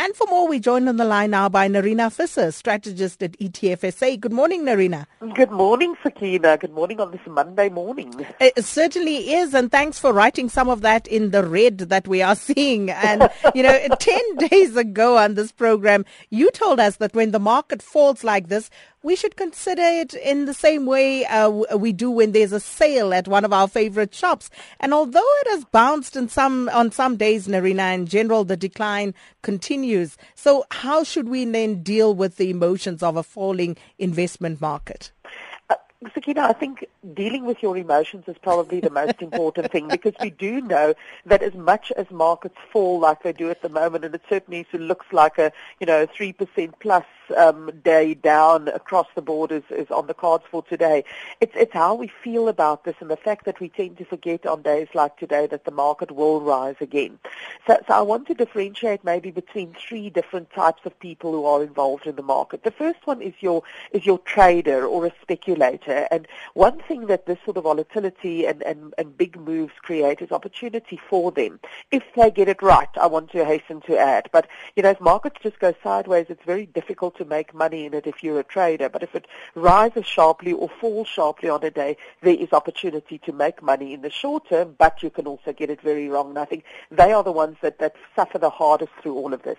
And for more, we joined on the line now by Nerina Visser, strategist at ETFSA. Good morning, Nerina. Good morning, Sakina. Good morning on this Monday morning. It certainly is, and thanks for writing some of that in the red that we are seeing. And, you know, 10 days ago on this program, you told us that when the market falls like this, we should consider it in the same way uh, we do when there's a sale at one of our favorite shops. And although it has bounced in some on some days, Nerina, in general, the decline continues. So how should we then deal with the emotions of a falling investment market? Sakina, I think dealing with your emotions is probably the most important thing because we do know that as much as markets fall like they do at the moment, and it certainly looks like a you know three percent plus um, day down across the board is, is on the cards for today. It's it's how we feel about this and the fact that we tend to forget on days like today that the market will rise again. So, so I want to differentiate maybe between three different types of people who are involved in the market. The first one is your is your trader or a speculator and one thing that this sort of volatility and, and, and big moves create is opportunity for them. If they get it right, I want to hasten to add. But, you know, if markets just go sideways, it's very difficult to make money in it if you're a trader. But if it rises sharply or falls sharply on a day, there is opportunity to make money in the short term, but you can also get it very wrong. And I think they are the ones that, that suffer the hardest through all of this.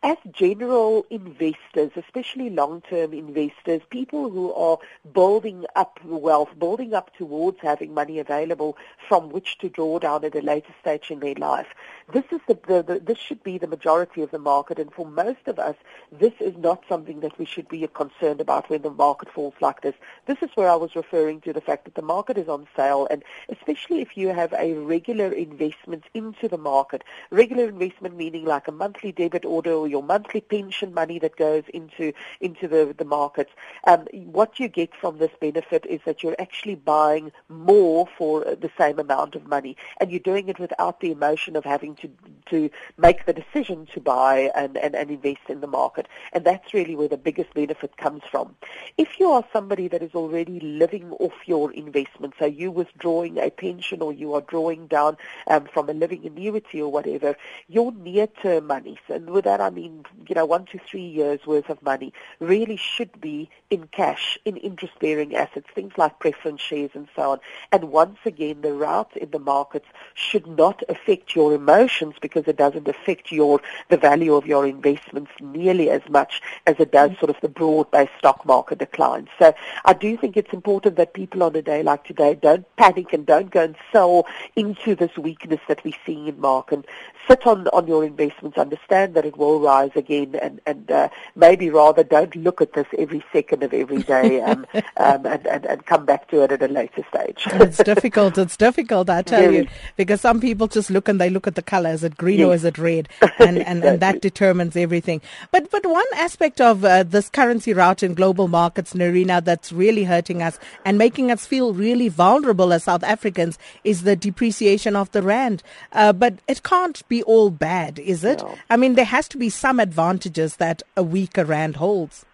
As general investors, especially long-term investors, people who are building up wealth, building up towards having money available from which to draw down at a later stage in their life. This is the, the, the, this should be the majority of the market, and for most of us, this is not something that we should be concerned about when the market falls like this. This is where I was referring to the fact that the market is on sale, and especially if you have a regular investment into the market, regular investment meaning like a monthly debit order or your monthly pension money that goes into into the the markets. Um, what you get from this benefit is that you're actually buying more for the same amount of money, and you're doing it without the emotion of having to to make the decision to buy and, and, and invest in the market. And that's really where the biggest benefit comes from. If you are somebody that is already living off your investment, so you withdrawing a pension or you are drawing down um, from a living annuity or whatever, your near-term money, and with that I mean, you know, one to three years worth of money, really should be in cash, in interest-bearing assets, things like preference shares and so on. And once again, the route in the markets should not affect your emotions because it doesn't affect your the value of your investments nearly as much as it does sort of the broad-based stock market decline. So I do think it's important that people on a day like today don't panic and don't go and sell into this weakness that we're seeing in market. Sit on, on your investments, understand that it will rise again, and, and uh, maybe rather don't look at this every second of every day um, um, and, and, and come back to it at a later stage. it's difficult. It's difficult, I tell you, because some people just look and they look at the color. Is it green yes. or is it red? And, and, exactly. and that determines everything. But, but one aspect of uh, this currency route in global markets, Nerina, that's really hurting us and making us feel really vulnerable as South Africans is the depreciation of the rand. Uh, but it can't be all bad, is it? No. I mean, there has to be some advantages that a weaker rand holds.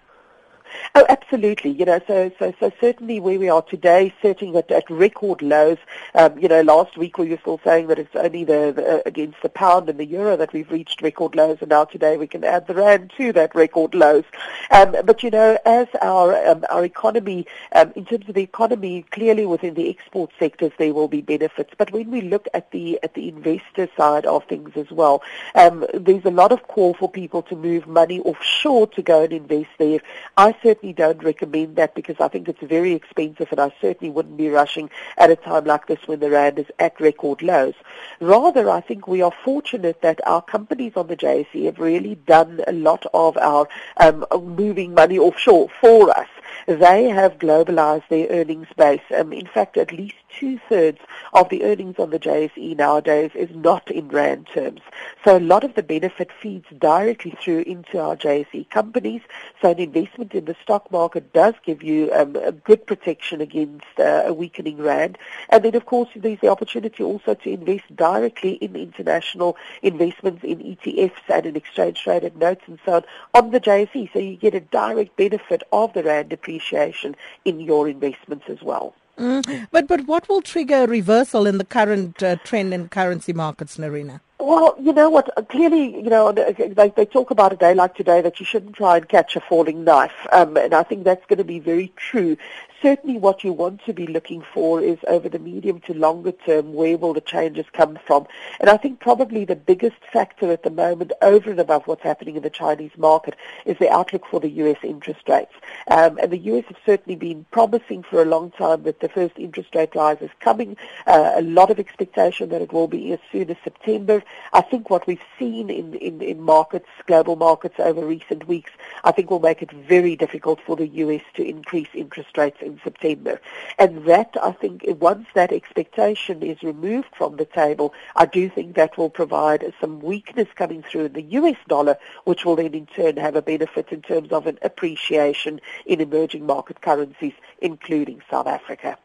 Oh, absolutely. You know, so so so certainly where we are today, sitting at, at record lows. Um, you know, last week we were still saying that it's only the, the, against the pound and the euro that we've reached record lows, and now today we can add the rand to that record lows. Um, but you know, as our um, our economy, um, in terms of the economy, clearly within the export sectors there will be benefits. But when we look at the at the investor side of things as well, um, there's a lot of call for people to move money offshore to go and invest there. I certainly don't recommend that because I think it's very expensive and I certainly wouldn't be rushing at a time like this when the rand is at record lows. Rather, I think we are fortunate that our companies on the JSE have really done a lot of our um, moving money offshore for us. They have globalized their earnings base. Um, in fact, at least two-thirds of the earnings on the JSE nowadays is not in rand terms. So a lot of the benefit feeds directly through into our JSE companies. So an investment in the stock market does give you um, a good protection against uh, a weakening rand. And then, of course, there's the opportunity also to invest directly in international investments in ETFs and in exchange-traded notes and so on on the JSE. So you get a direct benefit of the rand depreciation in your investments as well. Mm, but but what will trigger a reversal in the current uh, trend in currency markets, Nerina? Well, you know what? Clearly, you know, they, they talk about a day like today that you shouldn't try and catch a falling knife, um, and I think that's going to be very true certainly what you want to be looking for is over the medium to longer term, where will the changes come from? And I think probably the biggest factor at the moment, over and above what's happening in the Chinese market, is the outlook for the U.S. interest rates. Um, and the U.S. have certainly been promising for a long time that the first interest rate rise is coming. Uh, a lot of expectation that it will be as soon as September. I think what we've seen in, in, in markets, global markets over recent weeks, I think will make it very difficult for the U.S. to increase interest rates in in September. And that, I think, once that expectation is removed from the table, I do think that will provide some weakness coming through in the US dollar, which will then in turn have a benefit in terms of an appreciation in emerging market currencies, including South Africa.